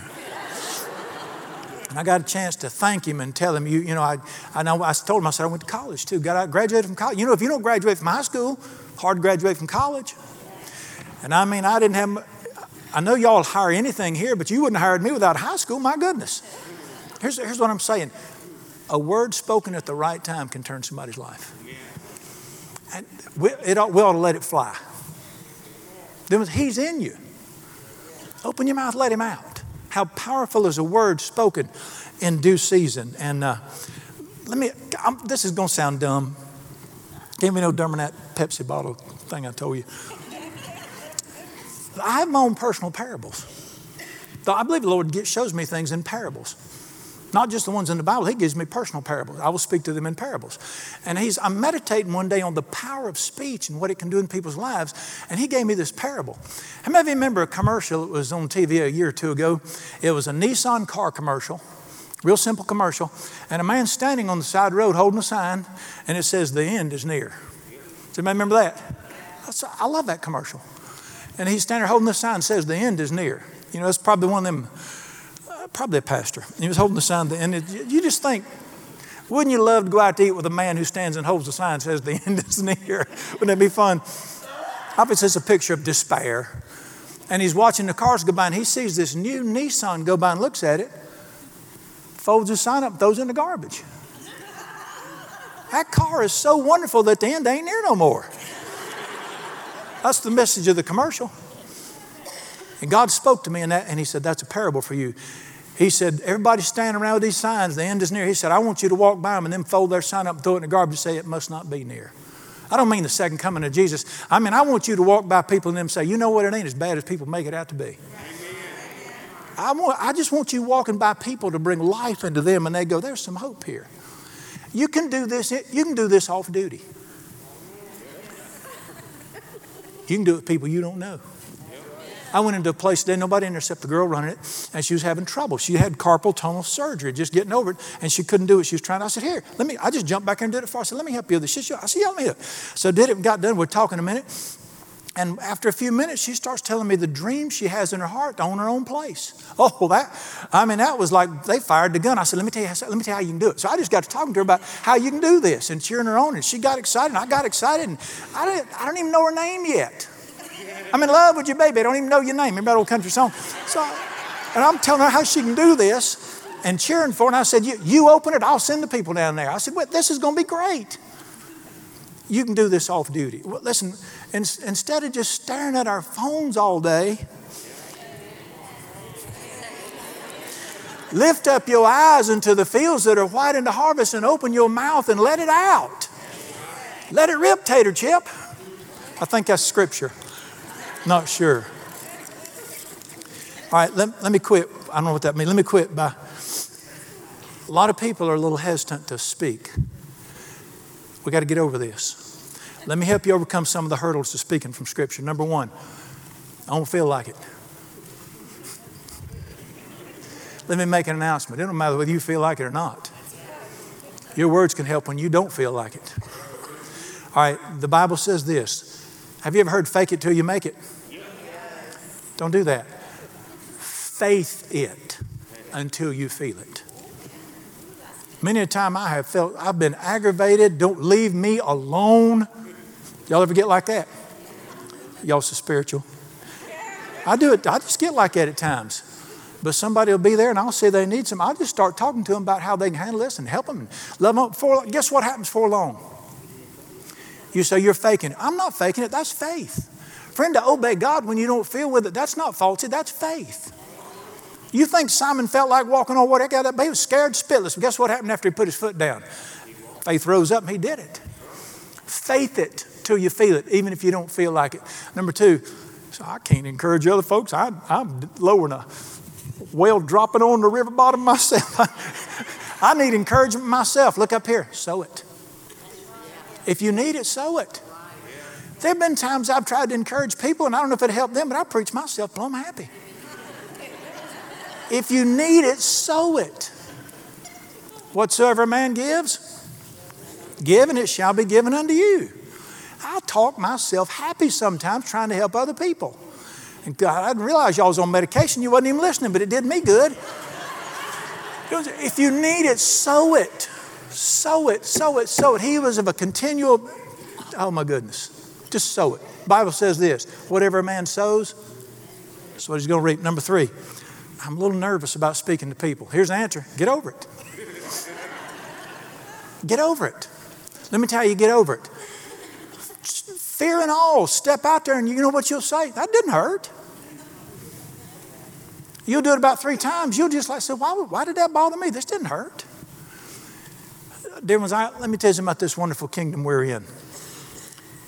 And I got a chance to thank him and tell him, you, you know, I, I know I told him, I said, I went to college too. Got out, graduated from college. You know, if you don't graduate from high school, hard to graduate from college. And I mean, I didn't have I know y'all hire anything here, but you wouldn't have hired me without high school. My goodness. Here's, here's what I'm saying a word spoken at the right time can turn somebody's life. And we, it ought, we ought to let it fly. He's in you. Open your mouth, let him out. How powerful is a word spoken in due season? And uh, let me, I'm, this is going to sound dumb. Give me no dumber than that Pepsi bottle thing I told you. I have my own personal parables. I believe the Lord shows me things in parables. Not just the ones in the Bible. He gives me personal parables. I will speak to them in parables. And he's, I'm meditating one day on the power of speech and what it can do in people's lives. And he gave me this parable. How many of you remember a commercial that was on TV a year or two ago? It was a Nissan car commercial, real simple commercial. And a man standing on the side road holding a sign, and it says, The end is near. Does anybody remember that? I love that commercial. And he's standing there holding the sign says, The end is near. You know, it's probably one of them uh, probably a pastor. He was holding the sign, and it, you just think, wouldn't you love to go out to eat with a man who stands and holds the sign says, The <laughs> end is near? Wouldn't that be fun? Obviously, it's a picture of despair. And he's watching the cars go by, and he sees this new Nissan go by and looks at it, folds his sign up, throws it in the garbage. That car is so wonderful that the end ain't near no more. That's the message of the commercial. And God spoke to me in that, and He said, That's a parable for you. He said, Everybody's standing around with these signs, the end is near. He said, I want you to walk by them and then fold their sign up and throw it in the garbage and say, It must not be near. I don't mean the second coming of Jesus. I mean, I want you to walk by people and them say, You know what? It ain't as bad as people make it out to be. I, want, I just want you walking by people to bring life into them and they go, There's some hope here. You can do this, you can do this off duty. You can do it with people you don't know. I went into a place today, nobody in there except the girl running it, and she was having trouble. She had carpal tunnel surgery, just getting over it, and she couldn't do it. She was trying. I said, Here, let me, I just jumped back in and did it for her. I said, Let me help you with this. She said, I said, Yeah, let me help. So did it got done. We're talking a minute. And after a few minutes, she starts telling me the dream she has in her heart to own her own place. Oh, that, I mean, that was like they fired the gun. I said, let me tell you, let me tell you how you can do it. So I just got to talking to her about how you can do this and cheering her on. And she got excited, and I got excited. And I, didn't, I don't even know her name yet. I'm in love with your baby. I don't even know your name. Remember that old country song? So, and I'm telling her how she can do this and cheering for her. And I said, you, you open it, I'll send the people down there. I said, well, this is going to be great. You can do this off duty. Well, listen, in, instead of just staring at our phones all day, lift up your eyes into the fields that are white in the harvest and open your mouth and let it out. Let it rip, tater chip. I think that's scripture. Not sure. All right, let, let me quit. I don't know what that means. Let me quit by. A lot of people are a little hesitant to speak. We got to get over this. Let me help you overcome some of the hurdles to speaking from Scripture. Number one, I don't feel like it. Let me make an announcement. It don't matter whether you feel like it or not. Your words can help when you don't feel like it. All right, the Bible says this. Have you ever heard fake it till you make it? Don't do that. Faith it until you feel it. Many a time I have felt I've been aggravated. Don't leave me alone. Y'all ever get like that? Y'all so spiritual. I do it. I just get like that at times. But somebody will be there and I'll say they need some. I'll just start talking to them about how they can handle this and help them and love them. For, guess what happens for long? You say you're faking it. I'm not faking it. That's faith. Friend, to obey God when you don't feel with it, that's not faulty. that's faith. You think Simon felt like walking on water? He was scared spitless. But guess what happened after he put his foot down? Faith rose up and he did it. Faith it till you feel it, even if you don't feel like it. Number two, so I can't encourage other folks. I, I'm lowering a well dropping on the river bottom <laughs> myself. I need encouragement myself. Look up here, sow it. If you need it, sow it. There have been times I've tried to encourage people, and I don't know if it helped them, but I preach myself I'm happy. if you need it, sow it. Whatsoever a man gives, given it shall be given unto you. I talk myself happy sometimes trying to help other people. And God, I didn't realize y'all was on medication. You wasn't even listening, but it did me good. If you need it, sow it. Sow it, sow it, sow it. He was of a continual, oh my goodness. Just sow it. Bible says this whatever a man sows, that's what he's going to reap. Number three, I'm a little nervous about speaking to people. Here's the answer get over it. Get over it. Let me tell you, get over it. Fear and all, step out there and you know what you'll say? That didn't hurt. You'll do it about three times. You'll just like say, why, why did that bother me? This didn't hurt. Dear ones, I, let me tell you about this wonderful kingdom we're in.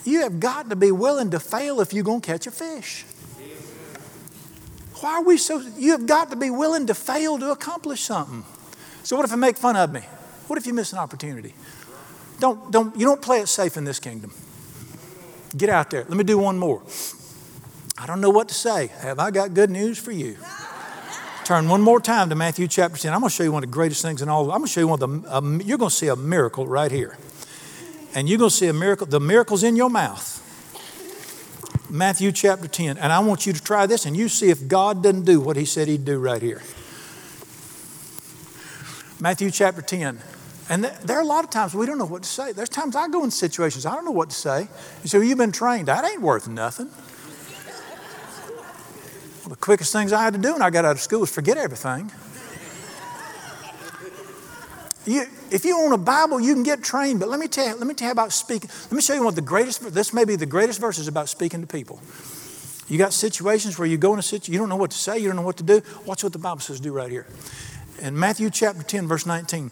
You have got to be willing to fail if you're going to catch a fish. Why are we so? You have got to be willing to fail to accomplish something. So what if I make fun of me? What if you miss an opportunity? Don't, don't, you don't play it safe in this kingdom. Get out there. Let me do one more. I don't know what to say. Have I got good news for you? Turn one more time to Matthew chapter 10. I'm going to show you one of the greatest things in all. I'm going to show you one of the, um, you're going to see a miracle right here. And you're going to see a miracle. The miracle's in your mouth. Matthew chapter 10. And I want you to try this and you see if God doesn't do what he said he'd do right here. Matthew chapter 10. And there are a lot of times we don't know what to say. There's times I go in situations, I don't know what to say. You say, well, you've been trained. That ain't worth nothing. Well, the quickest things I had to do when I got out of school was forget everything. You, if you own a Bible, you can get trained. But let me tell you, let me tell you about speaking. Let me show you one of the greatest. This may be the greatest verses about speaking to people. You got situations where you go in a situation, you don't know what to say, you don't know what to do. Watch what the Bible says do right here. In Matthew chapter 10, verse 19.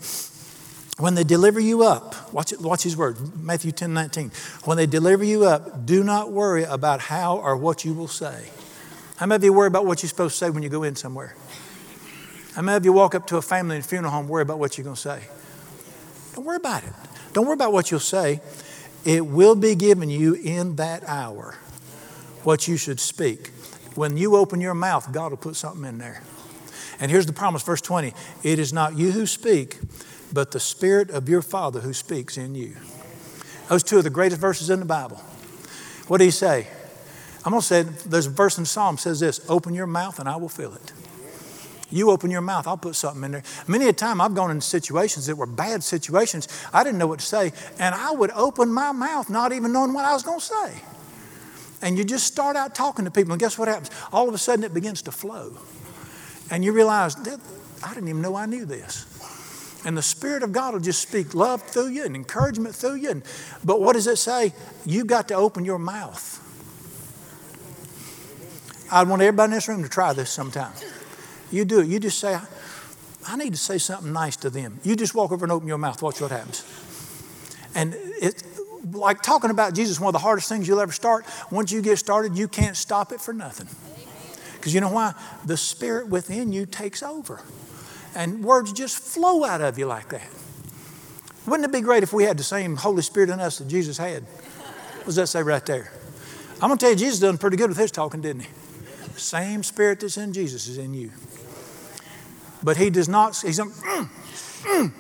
When they deliver you up, watch, it, watch his word, Matthew 10, 19. When they deliver you up, do not worry about how or what you will say. How many of you worry about what you're supposed to say when you go in somewhere? How many of you walk up to a family in a funeral home, worry about what you're going to say? Don't worry about it. Don't worry about what you'll say. It will be given you in that hour what you should speak. When you open your mouth, God will put something in there. And here's the promise, verse 20 It is not you who speak, but the Spirit of your Father who speaks in you. Those two are the greatest verses in the Bible. What do he say? I'm going to say, there's a verse in Psalm says this Open your mouth and I will fill it. You open your mouth, I'll put something in there. Many a time I've gone in situations that were bad situations. I didn't know what to say, and I would open my mouth not even knowing what I was going to say. And you just start out talking to people, and guess what happens? All of a sudden it begins to flow. And you realize, I didn't even know I knew this. And the Spirit of God will just speak love through you and encouragement through you. And, but what does it say? You've got to open your mouth. I want everybody in this room to try this sometime. You do it. You just say, I need to say something nice to them. You just walk over and open your mouth. Watch what happens. And it's like talking about Jesus, one of the hardest things you'll ever start. Once you get started, you can't stop it for nothing. Because you know why? The Spirit within you takes over. And words just flow out of you like that. Wouldn't it be great if we had the same Holy Spirit in us that Jesus had? What does that say right there? I'm going to tell you, Jesus done pretty good with his talking, didn't he? Same Spirit that's in Jesus is in you. But he does not, he's, mm, mm.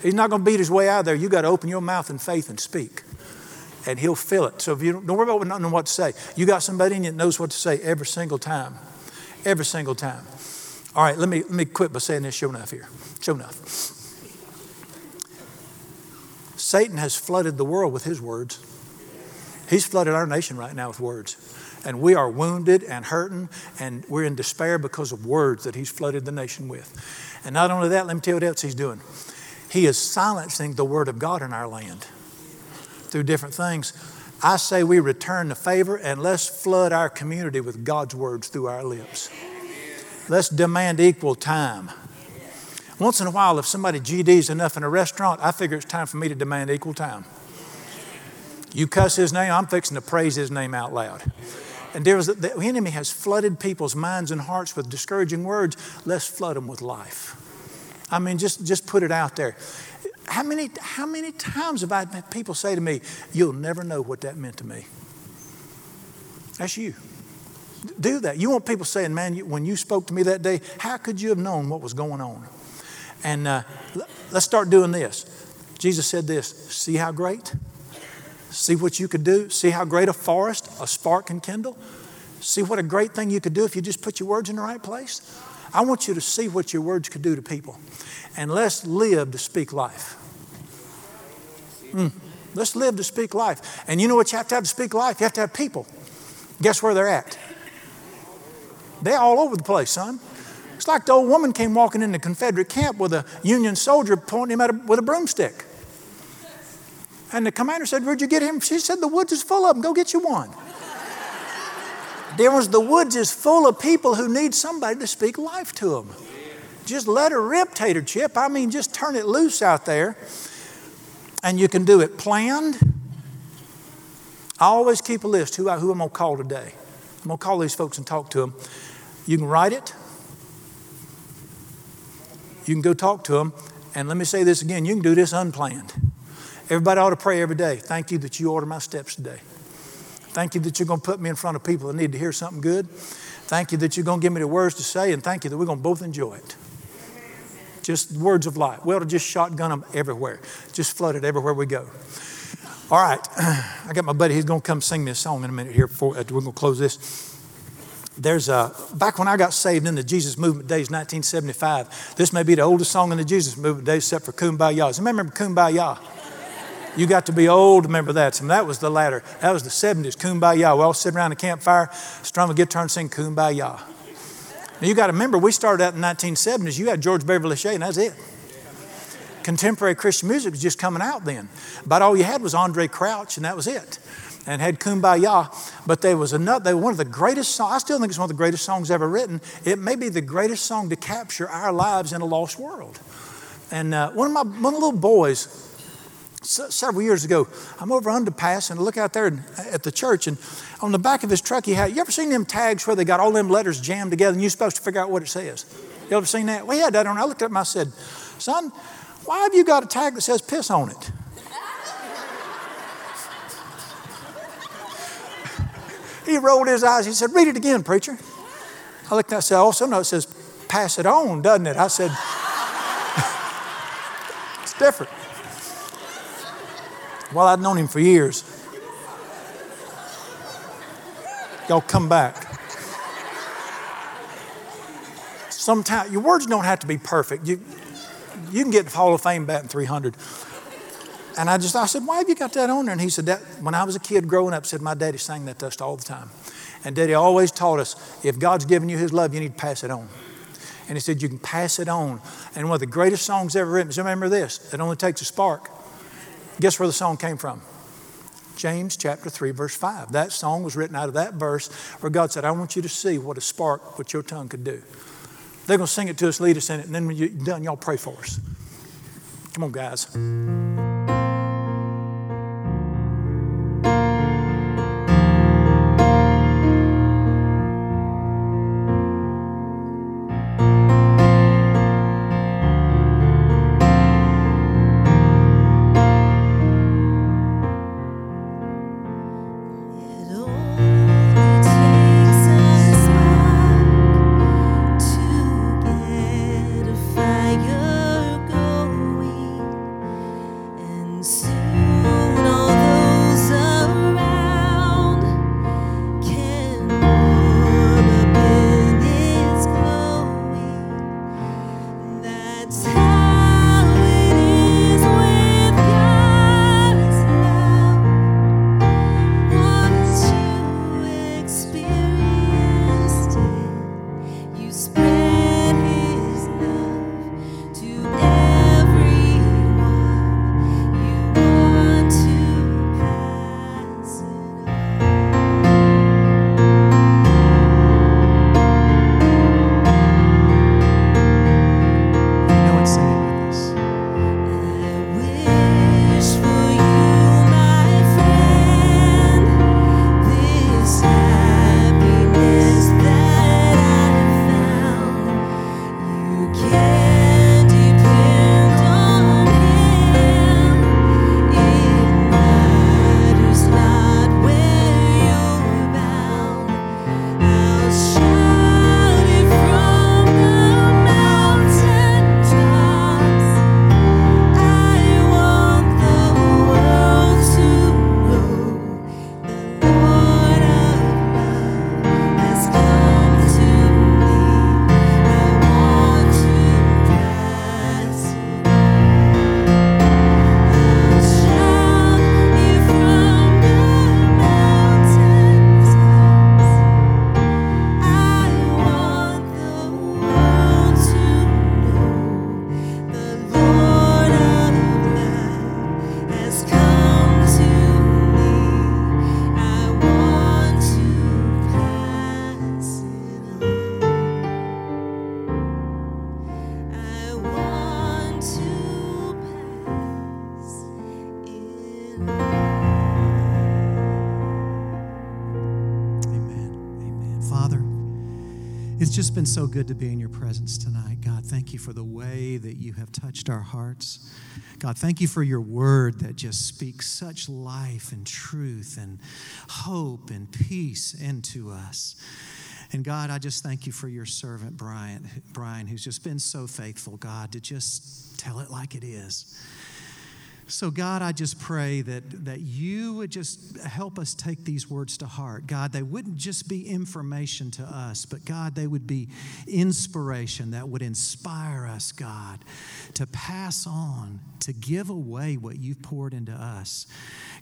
he's not going to beat his way out of there. You got to open your mouth in faith and speak. And he'll fill it. So if you don't, don't worry about not knowing what to say. You got somebody in you that knows what to say every single time. Every single time. All right, let me, let me quit by saying this. Show enough here. Show enough. Satan has flooded the world with his words. He's flooded our nation right now with words and we are wounded and hurting and we're in despair because of words that he's flooded the nation with. And not only that, let me tell you what else he's doing. He is silencing the word of God in our land through different things. I say we return the favor and let's flood our community with God's words through our lips. Let's demand equal time. Once in a while, if somebody GDs enough in a restaurant, I figure it's time for me to demand equal time. You cuss his name, I'm fixing to praise his name out loud. And there was, the enemy has flooded people's minds and hearts with discouraging words. Let's flood them with life. I mean, just, just put it out there. How many, how many times have I had people say to me, You'll never know what that meant to me? That's you. Do that. You want people saying, Man, you, when you spoke to me that day, how could you have known what was going on? And uh, let's start doing this. Jesus said this See how great? See what you could do? See how great a forest a spark can kindle? See what a great thing you could do if you just put your words in the right place? I want you to see what your words could do to people. And let's live to speak life. Mm. Let's live to speak life. And you know what you have to have to speak life? You have to have people. Guess where they're at? They're all over the place, son. It's like the old woman came walking in the Confederate camp with a Union soldier pointing him at a, with a broomstick. And the commander said, Where'd you get him? She said, The woods is full of them. Go get you one. There was the woods is full of people who need somebody to speak life to them. Just let her rip, Tater Chip. I mean, just turn it loose out there. And you can do it planned. I always keep a list who, I, who I'm going to call today. I'm going to call these folks and talk to them. You can write it. You can go talk to them. And let me say this again you can do this unplanned. Everybody ought to pray every day. Thank you that you order my steps today. Thank you that you're going to put me in front of people that need to hear something good. Thank you that you're going to give me the words to say, and thank you that we're going to both enjoy it. Just words of life. We ought to just shotgun them everywhere, just flood it everywhere we go. All right, <clears throat> I got my buddy. He's going to come sing me a song in a minute here. Before uh, we're going to close this. There's a back when I got saved in the Jesus Movement days, 1975. This may be the oldest song in the Jesus Movement days, except for Kumbaya. Does anybody remember Kumbaya? You got to be old to remember that. So that was the latter. That was the 70s, Kumbaya. We all sit around the campfire, strum a guitar and sing Kumbaya. Now you got to remember, we started out in the 1970s. You had George Beverly Shea, and that's it. Contemporary Christian music was just coming out then. About all you had was Andraé Crouch, and that was it. And had Kumbaya, but there was another, they were one of the greatest songs, I still think it's one of the greatest songs ever written. It may be the greatest song to capture our lives in a lost world. And uh, one of my one of the little boys, several years ago, I'm over underpass and I look out there at the church and on the back of his truck he had, you ever seen them tags where they got all them letters jammed together and you're supposed to figure out what it says? You ever seen that? We had that on. I looked at him, I said, son, why have you got a tag that says piss on it? He rolled his eyes. He said, read it again, preacher. I looked at I said, oh, also no, it says pass it on, doesn't it? I said, <laughs> it's different. Well, I'd known him for years. Y'all come back. Sometimes your words don't have to be perfect. You, you can get the Hall of Fame batting 300. And I just, I said, why have you got that on there? And he said, that, when I was a kid growing up, said, my daddy sang that to us all the time. And daddy always taught us, if God's given you his love, you need to pass it on. And he said, you can pass it on. And one of the greatest songs ever written, remember this, it only takes a spark. Guess where the song came from? James chapter 3, verse 5. That song was written out of that verse where God said, I want you to see what a spark, what your tongue could do. They're going to sing it to us, lead us in it, and then when you're done, y'all pray for us. Come on, guys. Just been so good to be in your presence tonight. God, thank you for the way that you have touched our hearts. God, thank you for your word that just speaks such life and truth and hope and peace into us. And God, I just thank you for your servant, Brian, Brian, who's just been so faithful, God, to just tell it like it is. So, God, I just pray that, that you would just help us take these words to heart. God, they wouldn't just be information to us, but God, they would be inspiration that would inspire us, God, to pass on, to give away what you've poured into us.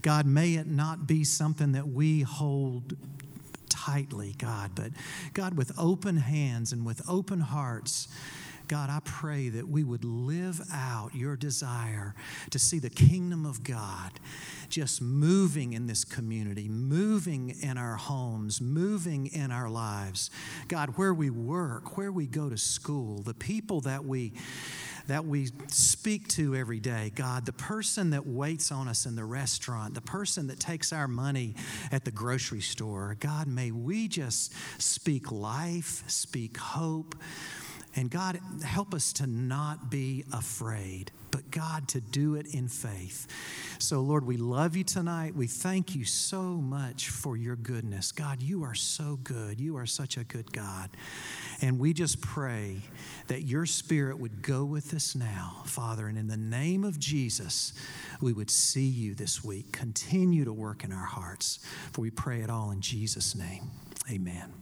God, may it not be something that we hold tightly, God, but God, with open hands and with open hearts, God, I pray that we would live out your desire to see the kingdom of God just moving in this community, moving in our homes, moving in our lives. God, where we work, where we go to school, the people that we that we speak to every day. God, the person that waits on us in the restaurant, the person that takes our money at the grocery store. God, may we just speak life, speak hope, and God, help us to not be afraid, but God, to do it in faith. So, Lord, we love you tonight. We thank you so much for your goodness. God, you are so good. You are such a good God. And we just pray that your spirit would go with us now, Father. And in the name of Jesus, we would see you this week. Continue to work in our hearts. For we pray it all in Jesus' name. Amen.